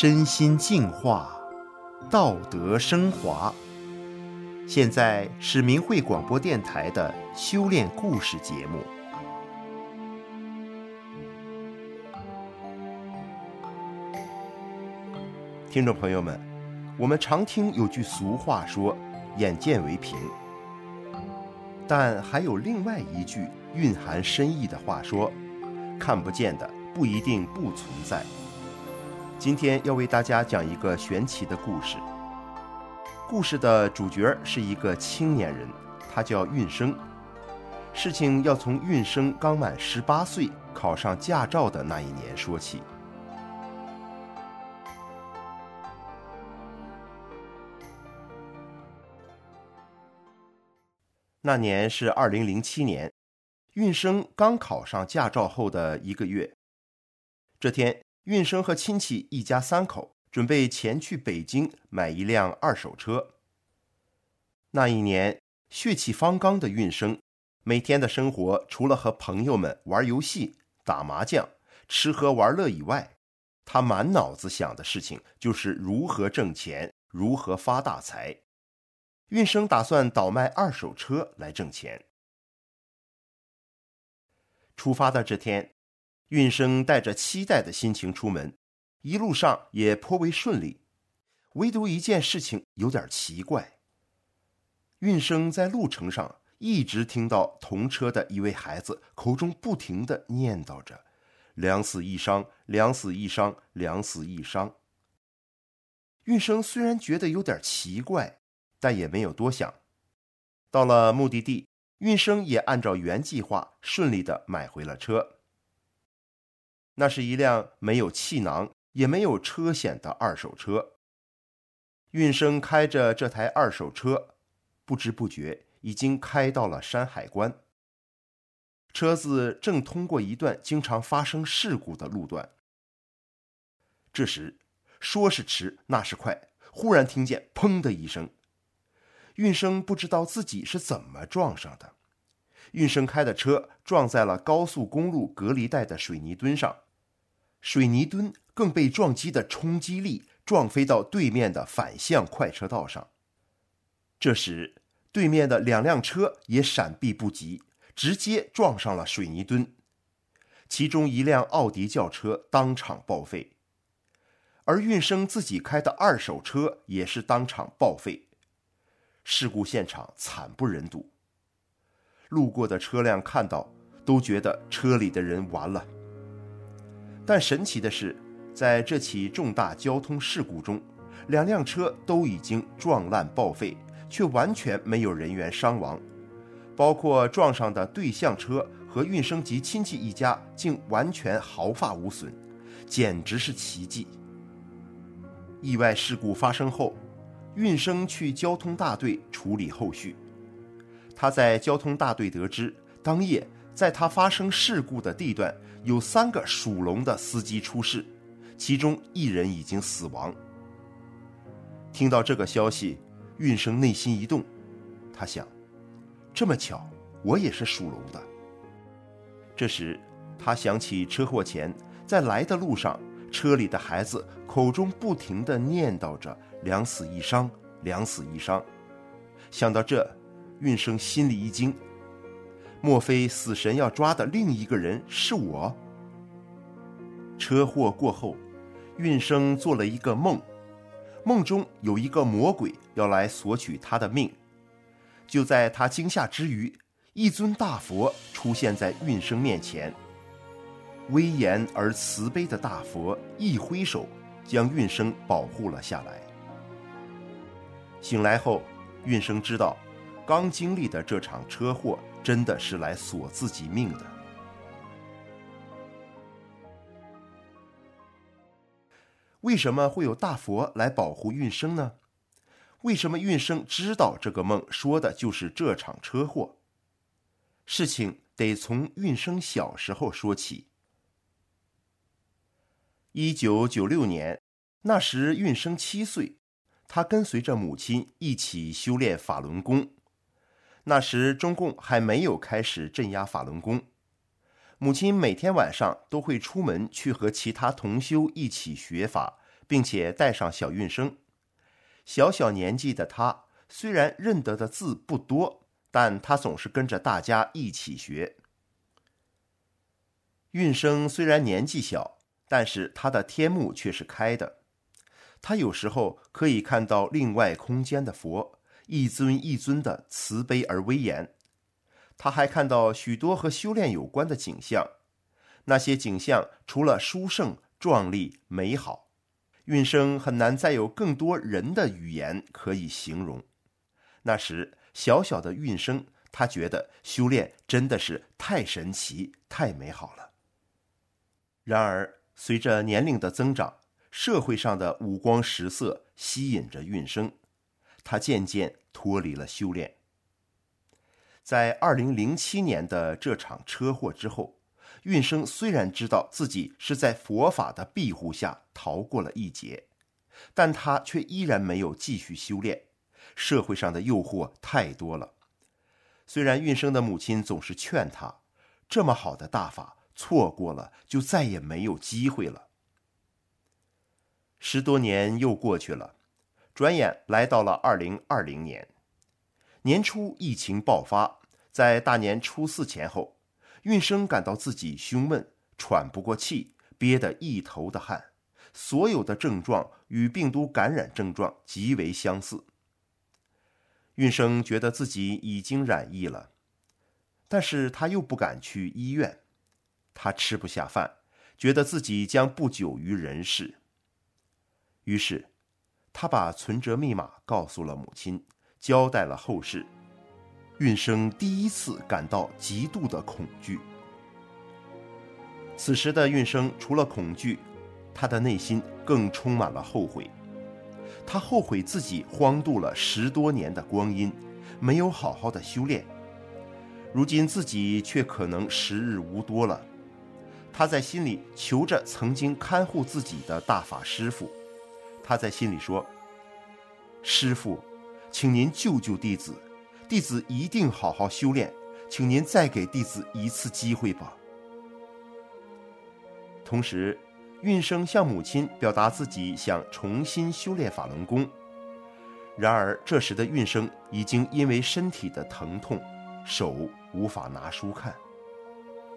身心净化，道德升华。现在是明慧广播电台的修炼故事节目。听众朋友们，我们常听有句俗话说“眼见为凭”，但还有另外一句蕴含深意的话说：“看不见的不一定不存在。”今天要为大家讲一个玄奇的故事。故事的主角是一个青年人，他叫运生。事情要从运生刚满十八岁考上驾照的那一年说起。那年是二零零七年，运生刚考上驾照后的一个月。这天，运生和亲戚一家三口准备前去北京买一辆二手车。那一年血气方刚的运生，每天的生活除了和朋友们玩游戏、打麻将、吃喝玩乐以外，他满脑子想的事情就是如何挣钱、如何发大财。运生打算倒卖二手车来挣钱。出发的这天。运生带着期待的心情出门，一路上也颇为顺利，唯独一件事情有点奇怪。运生在路程上一直听到同车的一位孩子口中不停地念叨着“两死一伤，两死一伤，两死一伤”。运生虽然觉得有点奇怪，但也没有多想。到了目的地，运生也按照原计划顺利地买回了车。那是一辆没有气囊也没有车险的二手车。运生开着这台二手车，不知不觉已经开到了山海关。车子正通过一段经常发生事故的路段。这时，说是迟，那是快，忽然听见“砰”的一声。运生不知道自己是怎么撞上的。运生开的车撞在了高速公路隔离带的水泥墩上。水泥墩更被撞击的冲击力撞飞到对面的反向快车道上。这时，对面的两辆车也闪避不及，直接撞上了水泥墩。其中一辆奥迪轿车当场报废，而运生自己开的二手车也是当场报废。事故现场惨不忍睹，路过的车辆看到都觉得车里的人完了。但神奇的是，在这起重大交通事故中，两辆车都已经撞烂报废，却完全没有人员伤亡，包括撞上的对向车和运生及亲戚一家竟完全毫发无损，简直是奇迹。意外事故发生后，运生去交通大队处理后续。他在交通大队得知，当夜在他发生事故的地段，有三个属龙的司机出事，其中一人已经死亡。听到这个消息，运生内心一动，他想：这么巧，我也是属龙的。这时，他想起车祸前在来的路上，车里的孩子口中不停地念叨着“两死一伤，两死一伤”。想到这，运生心里一惊。莫非死神要抓的另一个人是我？车祸过后，运生做了一个梦，梦中有一个魔鬼要来索取他的命。就在他惊吓之余，一尊大佛出现在运生面前。威严而慈悲的大佛一挥手，将运生保护了下来。醒来后，运生知道，刚经历的这场车祸。真的是来索自己命的。为什么会有大佛来保护运生呢？为什么运生知道这个梦说的就是这场车祸？事情得从运生小时候说起。一九九六年，那时运生七岁，他跟随着母亲一起修炼法轮功。那时中共还没有开始镇压法轮功，母亲每天晚上都会出门去和其他同修一起学法，并且带上小运生。小小年纪的他虽然认得的字不多，但他总是跟着大家一起学。运生虽然年纪小。但是他的天目却是开的，他有时候可以看到另外空间的佛，一尊一尊的慈悲而威严。他还看到许多和修炼有关的景象，那些景象除了殊胜、壮丽、美好，运生很难再有更多人的语言可以形容。那时小小的运生，他觉得修炼真的是太神奇、太美好了。然而。随着年龄的增长，社会上的五光十色吸引着运生，他渐渐脱离了修炼。在二零零七年的这场车祸之后，运生虽然知道自己是在佛法的庇护下逃过了一劫，但他却依然没有继续修炼。社会上的诱惑太多了，虽然运生的母亲总是劝他，这么好的大法。错过了，就再也没有机会了。十多年又过去了，转眼来到了二零二零年。年初疫情爆发，在大年初四前后，运生感到自己胸闷、喘不过气，憋得一头的汗，所有的症状与病毒感染症状极为相似。运生觉得自己已经染疫了，但是他又不敢去医院。他吃不下饭，觉得自己将不久于人世。于是，他把存折密码告诉了母亲，交代了后事。运生第一次感到极度的恐惧。此时的运生除了恐惧，他的内心更充满了后悔。他后悔自己荒度了十多年的光阴，没有好好的修炼。如今自己却可能时日无多了。他在心里求着曾经看护自己的大法师父，他在心里说：“师傅，请您救救弟子，弟子一定好好修炼，请您再给弟子一次机会吧。”同时，运生向母亲表达自己想重新修炼法轮功。然而，这时的运生已经因为身体的疼痛，手无法拿书看。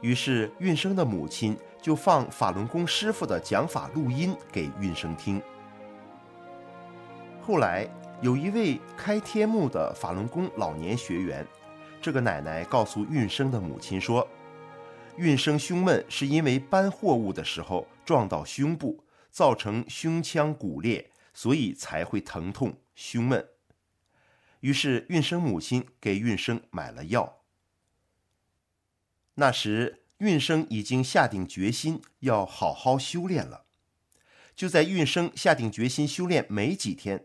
于是，运生的母亲就放法轮功师傅的讲法录音给运生听。后来，有一位开天目的法轮功老年学员，这个奶奶告诉运生的母亲说，运生胸闷是因为搬货物的时候撞到胸部，造成胸腔骨裂，所以才会疼痛胸闷。于是，运生母亲给运生买了药。那时，运生已经下定决心要好好修炼了。就在运生下定决心修炼没几天，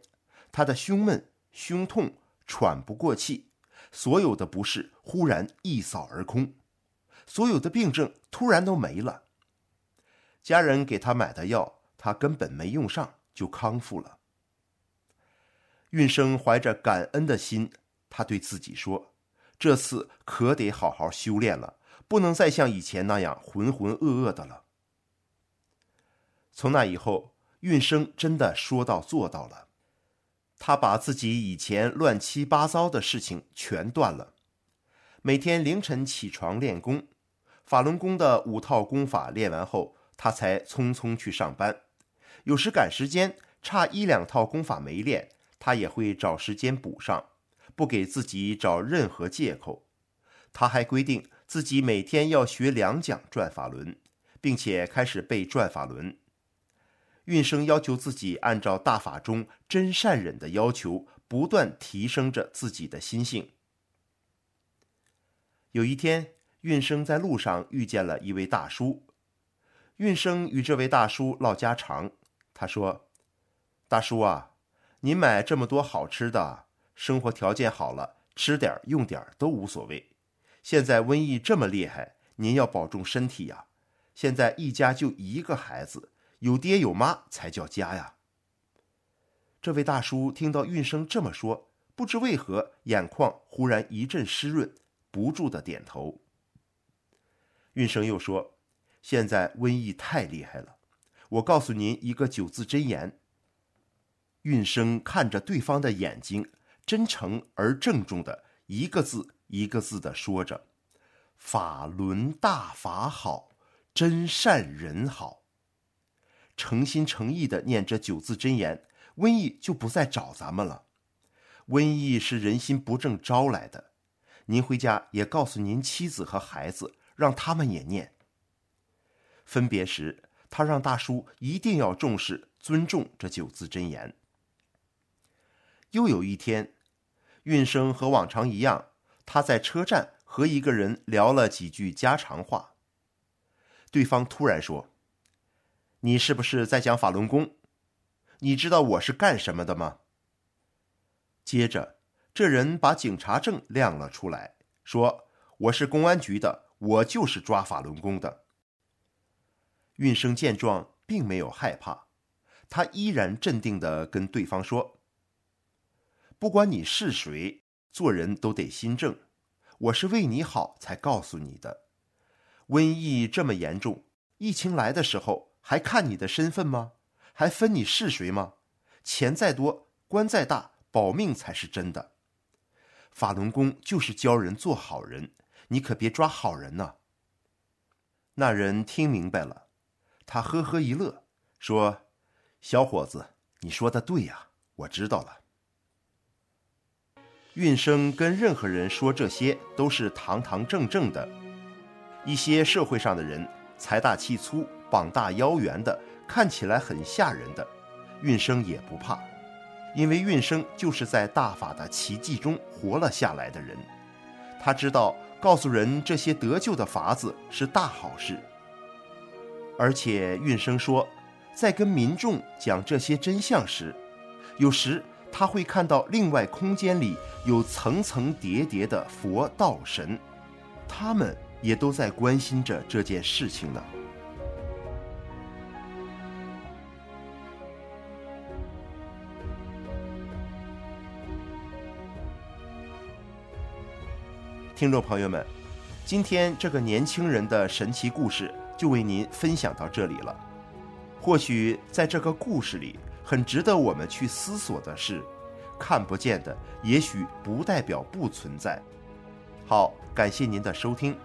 他的胸闷、胸痛、喘不过气，所有的不适忽然一扫而空，所有的病症突然都没了。家人给他买的药，他根本没用上，就康复了。运生怀着感恩的心，他对自己说：“这次可得好好修炼了。”不能再像以前那样浑浑噩噩的了。从那以后，运生真的说到做到了。他把自己以前乱七八糟的事情全断了。每天凌晨起床练功，法轮功的五套功法练完后，他才匆匆去上班。有时赶时间，差一两套功法没练，他也会找时间补上，不给自己找任何借口。他还规定。自己每天要学两讲转法轮，并且开始背转法轮。运生要求自己按照大法中真善忍的要求，不断提升着自己的心性。有一天，运生在路上遇见了一位大叔。运生与这位大叔唠家常，他说：“大叔啊，您买这么多好吃的，生活条件好了，吃点用点都无所谓。现在瘟疫这么厉害，您要保重身体呀。现在一家就一个孩子，有爹有妈才叫家呀。”这位大叔听到运生这么说，不知为何眼眶忽然一阵湿润，不住的点头。运生又说：“现在瘟疫太厉害了，我告诉您一个九字真言。”运生看着对方的眼睛，真诚而郑重的一个字一个字的说着：“法轮大法好，真善人好。”诚心诚意地念这九字真言，瘟疫就不再找咱们了。瘟疫是人心不正招来的，您回家也告诉您妻子和孩子，让他们也念。分别时，他让大叔一定要重视、尊重这九字真言。又有一天，运生和往常一样，他在车站和一个人聊了几句家常话。对方突然说：“你是不是在讲法轮功？你知道我是干什么的吗？”接着，这人把警察证亮了出来，说：“我是公安局的，我就是抓法轮功的。”运生见状，并没有害怕，他依然镇定地跟对方说。不管你是谁，做人都得心正。我是为你好才告诉你的。瘟疫这么严重，疫情来的时候还看你的身份吗？还分你是谁吗？钱再多，官再大，保命才是真的。法轮功就是教人做好人，你可别抓好人呐。那人听明白了，他呵呵一乐，说：“小伙子，你说的对呀，我知道了。”运生跟任何人说这些都是堂堂正正的，一些社会上的人财大气粗、膀大腰圆的，看起来很吓人的，运生也不怕，因为运生就是在大法的奇迹中活了下来的人，他知道告诉人这些得救的法子是大好事，而且运生说，在跟民众讲这些真相时，有时。他会看到另外空间里有层层叠叠的佛道神，他们也都在关心着这件事情呢。听众朋友们，今天这个年轻人的神奇故事就为您分享到这里了。或许在这个故事里。很值得我们去思索的是，看不见的也许不代表不存在。好，感谢您的收听。